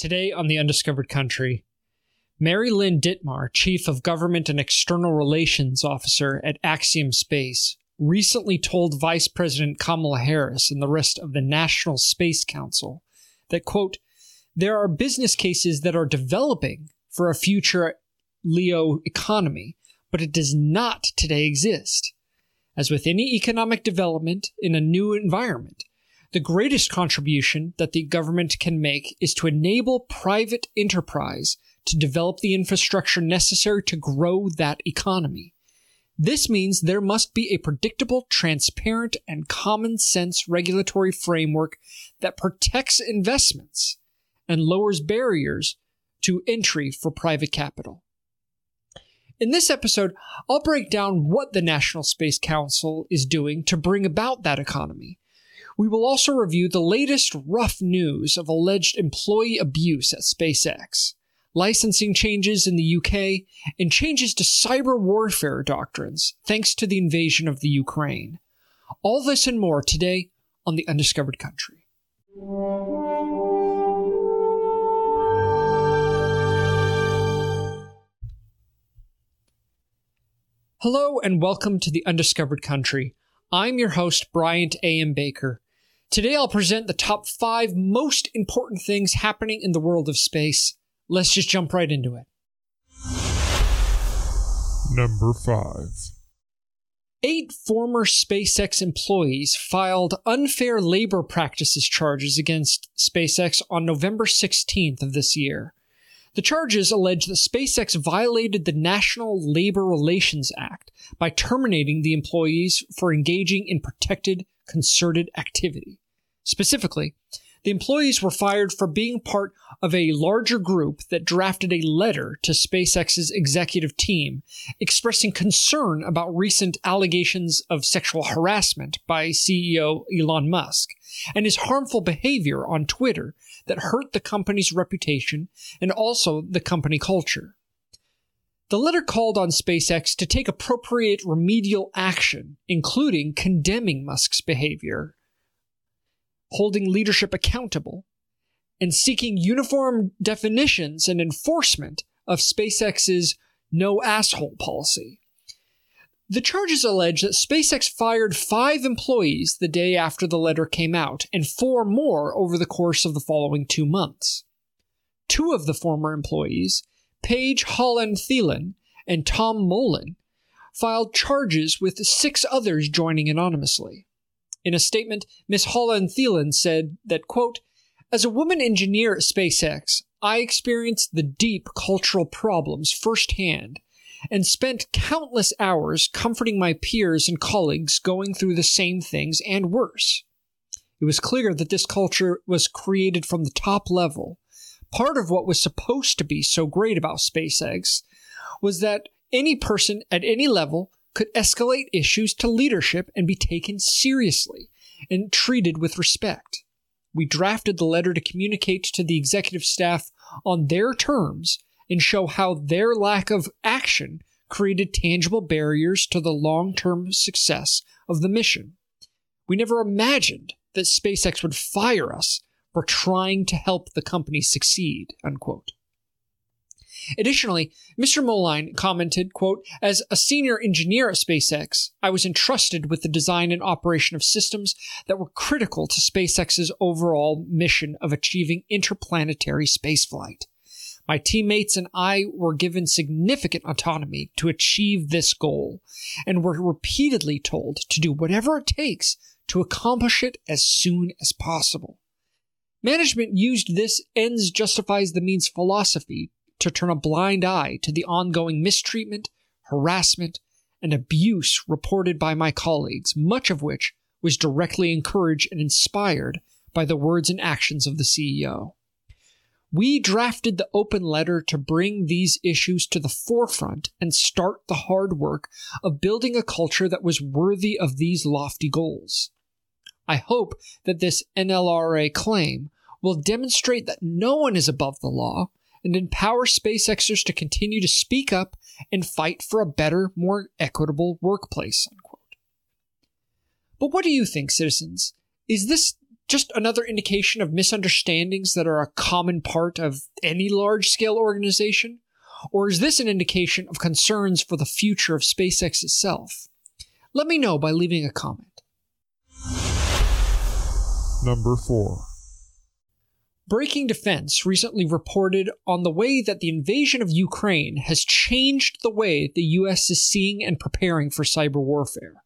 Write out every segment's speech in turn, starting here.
Today on The Undiscovered Country, Mary Lynne Dittmar, Chief of Government and External Relations Officer at Axiom Space, recently told Vice President Kamala Harris and the rest of the National Space Council that, quote, there are business cases that are developing for a future LEO economy, but it does not today exist. As with any economic development in a new environment, the greatest contribution that the government can make is to enable private enterprise to develop the infrastructure necessary to grow that economy. This means there must be a predictable, transparent, and common sense regulatory framework that protects investments and lowers barriers to entry for private capital. In this episode, I'll break down what the National Space Council is doing to bring about that economy. We will also review the latest rough news of alleged employee abuse at SpaceX, licensing changes in the UK, and changes to cyber warfare doctrines thanks to the invasion of the Ukraine. All this and more today on The Undiscovered Country. Hello and welcome to The Undiscovered Country. I'm your host, Bryant A.M. Baker. Today I'll present the top five most important things happening in the world of space. Let's just jump right into it. Number 5. Eight former SpaceX employees filed unfair labor practices charges against SpaceX on November 16th of this year. The charges allege that SpaceX violated the National Labor Relations Act by terminating the employees for engaging in protected concerted activity. Specifically, the employees were fired for being part of a larger group that drafted a letter to SpaceX's executive team expressing concern about recent allegations of sexual harassment by CEO Elon Musk and his harmful behavior on Twitter that hurt the company's reputation and also the company culture. The letter called on SpaceX to take appropriate remedial action, including condemning Musk's behavior holding leadership accountable, and seeking uniform definitions and enforcement of SpaceX's no asshole policy. The charges allege that SpaceX fired five employees the day after the letter came out, and four more over the course of the following two months. Two of the former employees, Paige Holland Thielen and Tom Moline, filed charges with six others joining anonymously. In a statement, Ms. Holland Thielen said that, quote, as a woman engineer at SpaceX, I experienced the deep cultural problems firsthand and spent countless hours comforting my peers and colleagues going through the same things and worse. It was clear that this culture was created from the top level. Part of what was supposed to be so great about SpaceX was that any person at any level could escalate issues to leadership and be taken seriously and treated with respect. We drafted the letter to communicate to the executive staff on their terms and show how their lack of action created tangible barriers to the long term success of the mission. We never imagined that SpaceX would fire us for trying to help the company succeed. Unquote. Additionally, Mr. Moline commented, quote, As a senior engineer at SpaceX, I was entrusted with the design and operation of systems that were critical to SpaceX's overall mission of achieving interplanetary spaceflight. My teammates and I were given significant autonomy to achieve this goal, and were repeatedly told to do whatever it takes to accomplish it as soon as possible. Management used this ends justifies the means philosophy to turn a blind eye to the ongoing mistreatment, harassment, and abuse reported by my colleagues, much of which was directly encouraged and inspired by the words and actions of the CEO. We drafted the open letter to bring these issues to the forefront and start the hard work of building a culture that was worthy of these lofty goals. I hope that this NLRA claim will demonstrate that no one is above the law and empower SpaceXers to continue to speak up and fight for a better, more equitable workplace. Unquote. But what do you think, citizens? Is this just another indication of misunderstandings that are a common part of any large scale organization? Or is this an indication of concerns for the future of SpaceX itself? Let me know by leaving a comment. Number 4. Breaking Defense recently reported on the way that the invasion of Ukraine has changed the way the US is seeing and preparing for cyber warfare.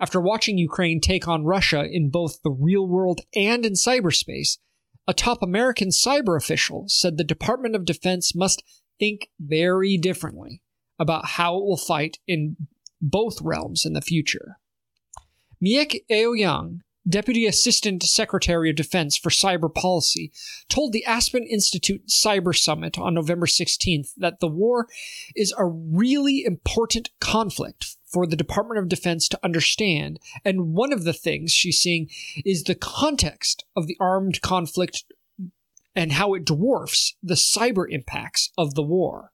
After watching Ukraine take on Russia in both the real world and in cyberspace, a top American cyber official said the Department of Defense must think very differently about how it will fight in both realms in the future. Mieke Eoyang, Deputy Assistant Secretary of Defense for Cyber Policy, told the Aspen Institute Cyber Summit on November 16th that the war is a really important conflict for the Department of Defense to understand. And one of the things she's seeing is the context of the armed conflict and how it dwarfs the cyber impacts of the war.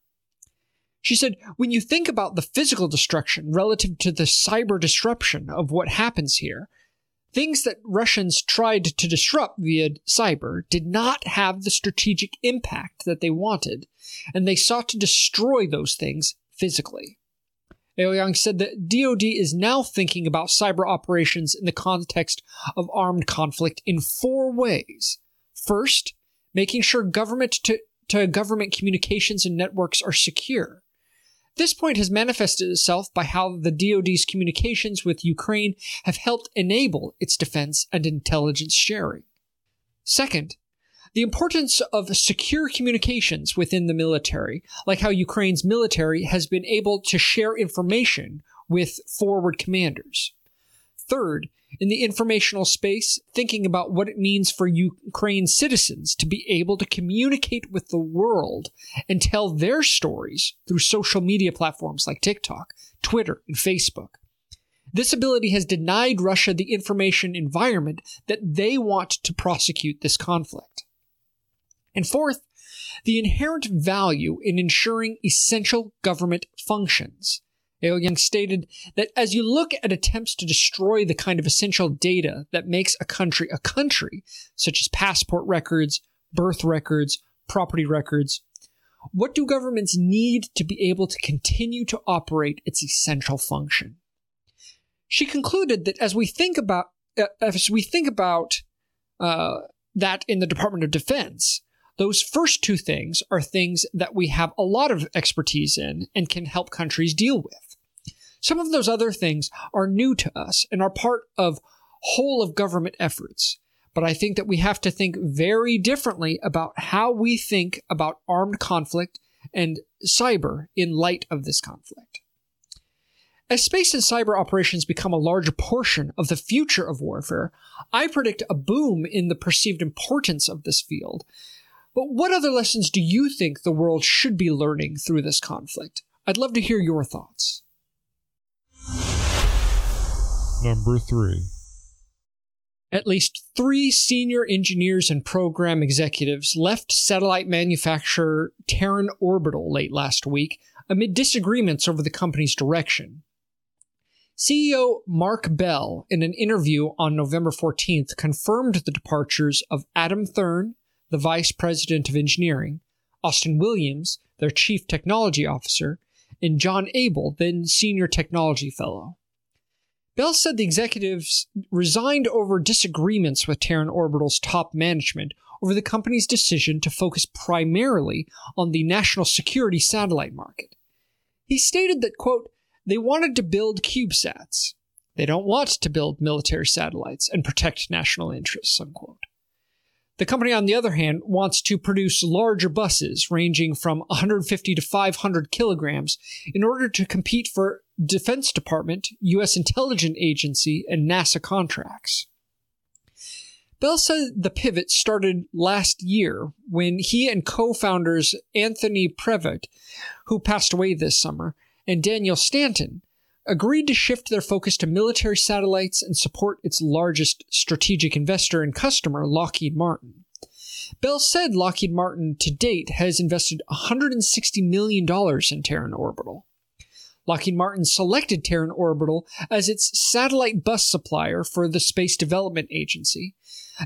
She said, when you think about the physical destruction relative to the cyber disruption of what happens here, things that Russians tried to disrupt via cyber did not have the strategic impact that they wanted, and they sought to destroy those things physically. Eoyang said that DoD is now thinking about cyber operations in the context of armed conflict in four ways. First, making sure government to, to government communications and networks are secure. This point has manifested itself by how the DoD's communications with Ukraine have helped enable its defense and intelligence sharing. Second, the importance of secure communications within the military, like how Ukraine's military has been able to share information with forward commanders. Third, in the informational space, thinking about what it means for Ukraine citizens to be able to communicate with the world and tell their stories through social media platforms like TikTok, Twitter, and Facebook. This ability has denied Russia the information environment that they want to prosecute this conflict. And fourth, the inherent value in ensuring essential government functions. Eoyang stated that as you look at attempts to destroy the kind of essential data that makes a country a country, such as passport records, birth records, property records, what do governments need to be able to continue to operate its essential function? She concluded that as we think about uh, as we think about uh, that in the Department of Defense, those first two things are things that we have a lot of expertise in and can help countries deal with. Some of those other things are new to us and are part of whole of government efforts. But I think that we have to think very differently about how we think about armed conflict and cyber in light of this conflict. As space and cyber operations become a larger portion of the future of warfare, I predict a boom in the perceived importance of this field but what other lessons do you think the world should be learning through this conflict? I'd love to hear your thoughts. Number 3. At least three senior engineers and program executives left satellite manufacturer Terran Orbital late last week amid disagreements over the company's direction. CEO Marc Bell, in an interview on November 14th, confirmed the departures of Adam Thurn, the Vice President of Engineering, Austin Williams, their Chief Technology Officer, and John Abel, then Senior Technology Fellow. Bell said the executives resigned over disagreements with Terran Orbital's top management over the company's decision to focus primarily on the national security satellite market. He stated that, quote, they wanted to build CubeSats. They don't want to build military satellites and protect national interests, unquote. The company, on the other hand, wants to produce larger buses ranging from 150 to 500 kilograms in order to compete for Defense Department, U.S. Intelligence Agency, and NASA contracts. Bell said the pivot started last year when he and co founders Anthony Previte, who passed away this summer, and Daniel Staton agreed to shift their focus to military satellites and support its largest strategic investor and customer, Lockheed Martin. Bell said Lockheed Martin to date has invested $160 million in Terran Orbital. Lockheed Martin selected Terran Orbital as its satellite bus supplier for the Space Development Agency,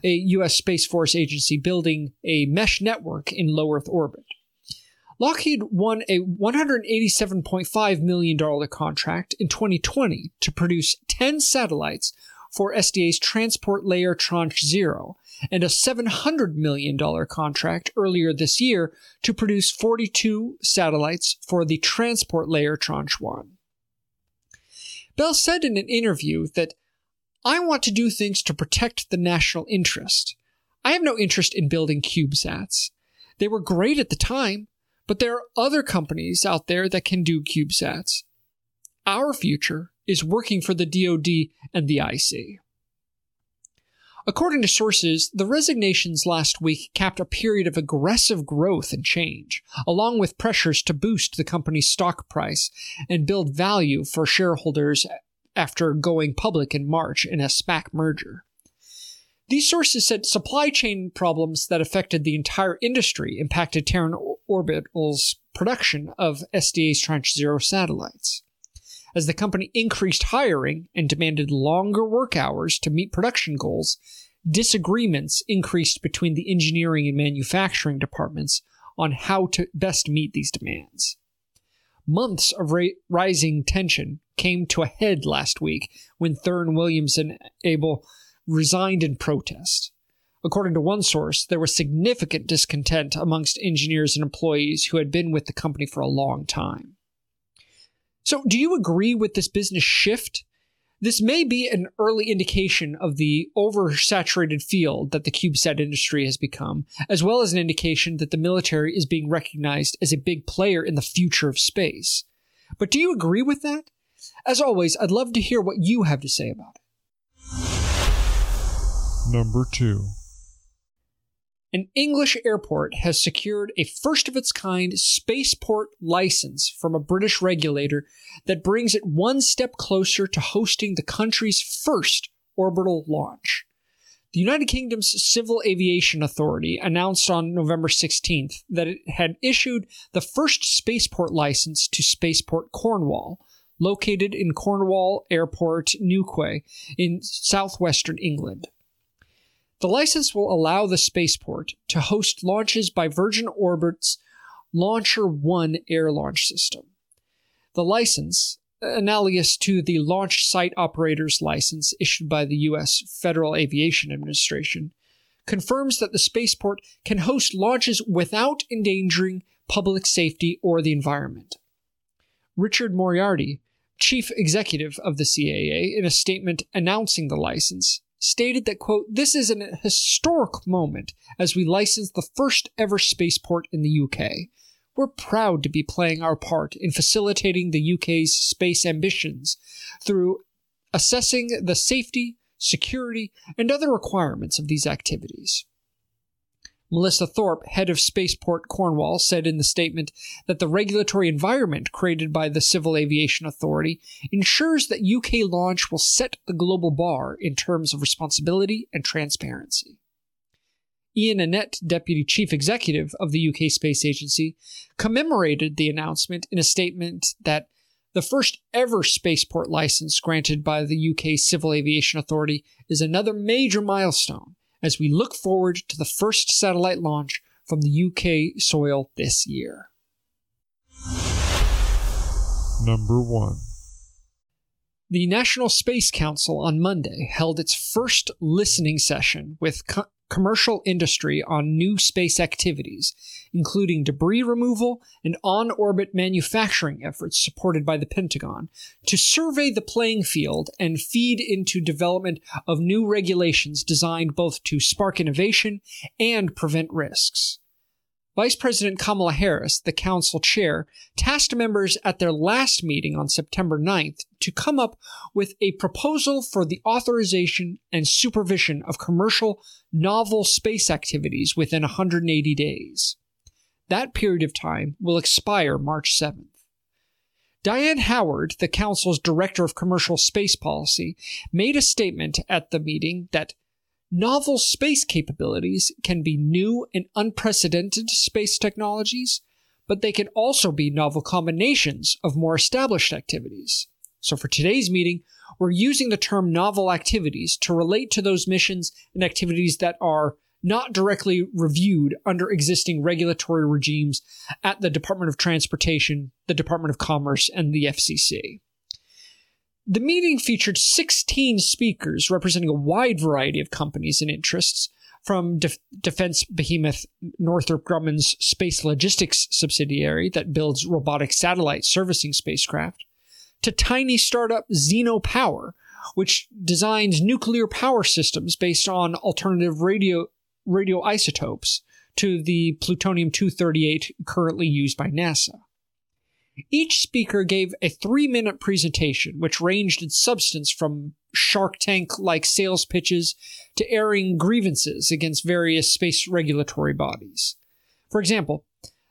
a U.S. Space Force agency building a mesh network in low Earth orbit. Lockheed won a $187.5 million contract in 2020 to produce 10 satellites for SDA's Transport Layer Tranche 0 and a $700 million contract earlier this year to produce 42 satellites for the Transport Layer Tranche 1. Bell said in an interview that I want to do things to protect the national interest. I have no interest in building CubeSats. They were great at the time, but there are other companies out there that can do CubeSats. Our future is working for the DoD and the IC. According to sources, the resignations last week capped a period of aggressive growth and change, along with pressures to boost the company's stock price and build value for shareholders after going public in March in a SPAC merger. These sources said supply chain problems that affected the entire industry impacted Terran Orbital's production of SDA's Tranche 0 satellites. As the company increased hiring and demanded longer work hours to meet production goals, disagreements increased between the engineering and manufacturing departments on how to best meet these demands. Months of ra- rising tension came to a head last week when Thurn Williams and Abel resigned in protest. According to one source, there was significant discontent amongst engineers and employees who had been with the company for a long time. So, do you agree with this business shift? This may be an early indication of the oversaturated field that the CubeSat industry has become, as well as an indication that the military is being recognized as a big player in the future of space. But do you agree with that? As always, I'd love to hear what you have to say about it. Number 2. An English airport has secured a first of its kind spaceport license from a British regulator that brings it one step closer to hosting the country's first orbital launch. The United Kingdom's Civil Aviation Authority announced on November 16th that it had issued the first spaceport license to Spaceport Cornwall, located in Cornwall Airport, Newquay, in southwestern England. The license will allow the spaceport to host launches by Virgin Orbit's Launcher One air launch system. The license, analogous to the Launch Site Operator's license issued by the U.S. Federal Aviation Administration, confirms that the spaceport can host launches without endangering public safety or the environment. Richard Moriarty, chief executive of the CAA, in a statement announcing the license, stated that, quote, this is an historic moment as we license the first ever spaceport in the UK. We're proud to be playing our part in facilitating the UK's space ambitions through assessing the safety, security, and other requirements of these activities. Melissa Thorpe, head of Spaceport Cornwall, said in the statement that the regulatory environment created by the Civil Aviation Authority ensures that UK launch will set the global bar in terms of responsibility and transparency. Ian Annett, Deputy Chief Executive of the UK Space Agency, commemorated the announcement in a statement that the first ever spaceport license granted by the UK Civil Aviation Authority is another major milestone as we look forward to the first satellite launch from the UK soil this year. Number 1. The National Space Council on Monday held its first listening session with co- commercial industry on new space activities, including debris removal and on orbit manufacturing efforts supported by the Pentagon, to survey the playing field and feed into development of new regulations designed both to spark innovation and prevent risks. Vice President Kamala Harris, the council chair, tasked members at their last meeting on September 9th to come up with a proposal for the authorization and supervision of commercial novel space activities within 180 days. That period of time will expire March 7th. Diane Howard, the Council's Director of Commercial Space Policy, made a statement at the meeting that Novel space capabilities can be new and unprecedented space technologies, but they can also be novel combinations of more established activities. So for today's meeting, we're using the term novel activities to relate to those missions and activities that are not directly reviewed under existing regulatory regimes at the Department of Transportation, the Department of Commerce, and the FCC. The meeting featured 16 speakers representing a wide variety of companies and interests, from def- defense behemoth Northrop Grumman's space logistics subsidiary that builds robotic satellite servicing spacecraft, to tiny startup Zeno Power, which designs nuclear power systems based on alternative radio radioisotopes to the plutonium 238 currently used by NASA. Each speaker gave a three minute presentation, which ranged in substance from Shark Tank like sales pitches to airing grievances against various space regulatory bodies. For example,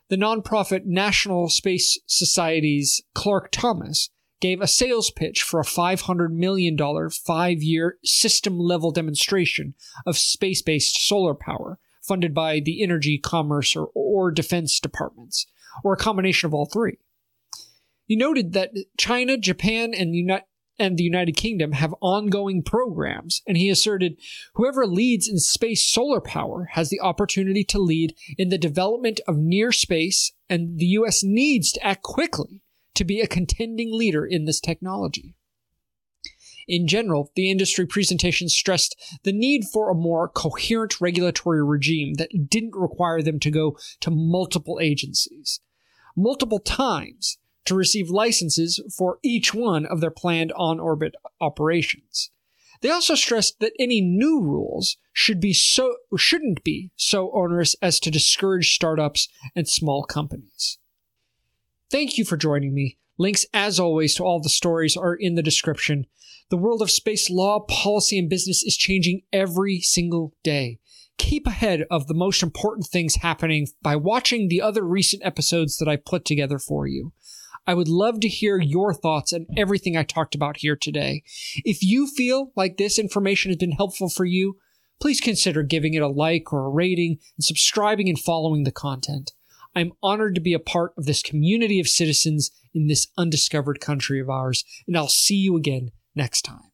the nonprofit National Space Society's Clark Thomas gave a sales pitch for a $500 million five year system level demonstration of space based solar power funded by the Energy, Commerce, or, or Defense departments, or a combination of all three. He noted that China, Japan, and, and the United Kingdom have ongoing programs, and he asserted whoever leads in space solar power has the opportunity to lead in the development of near space, and the US needs to act quickly to be a contending leader in this technology. In general, the industry presentation stressed the need for a more coherent regulatory regime that didn't require them to go to multiple agencies, multiple times, to receive licenses for each one of their planned on orbit operations. They also stressed that any new rules should be so shouldn't be so onerous as to discourage startups and small companies. Thank you for joining me. Links, as always, to all the stories are in the description. The world of space law, policy, and business is changing every single day. Keep ahead of the most important things happening by watching the other recent episodes that I put together for you. I would love to hear your thoughts on everything I talked about here today. If you feel like this information has been helpful for you, please consider giving it a like or a rating and subscribing and following the content. I'm honored to be a part of this community of citizens in this undiscovered country of ours, and I'll see you again next time.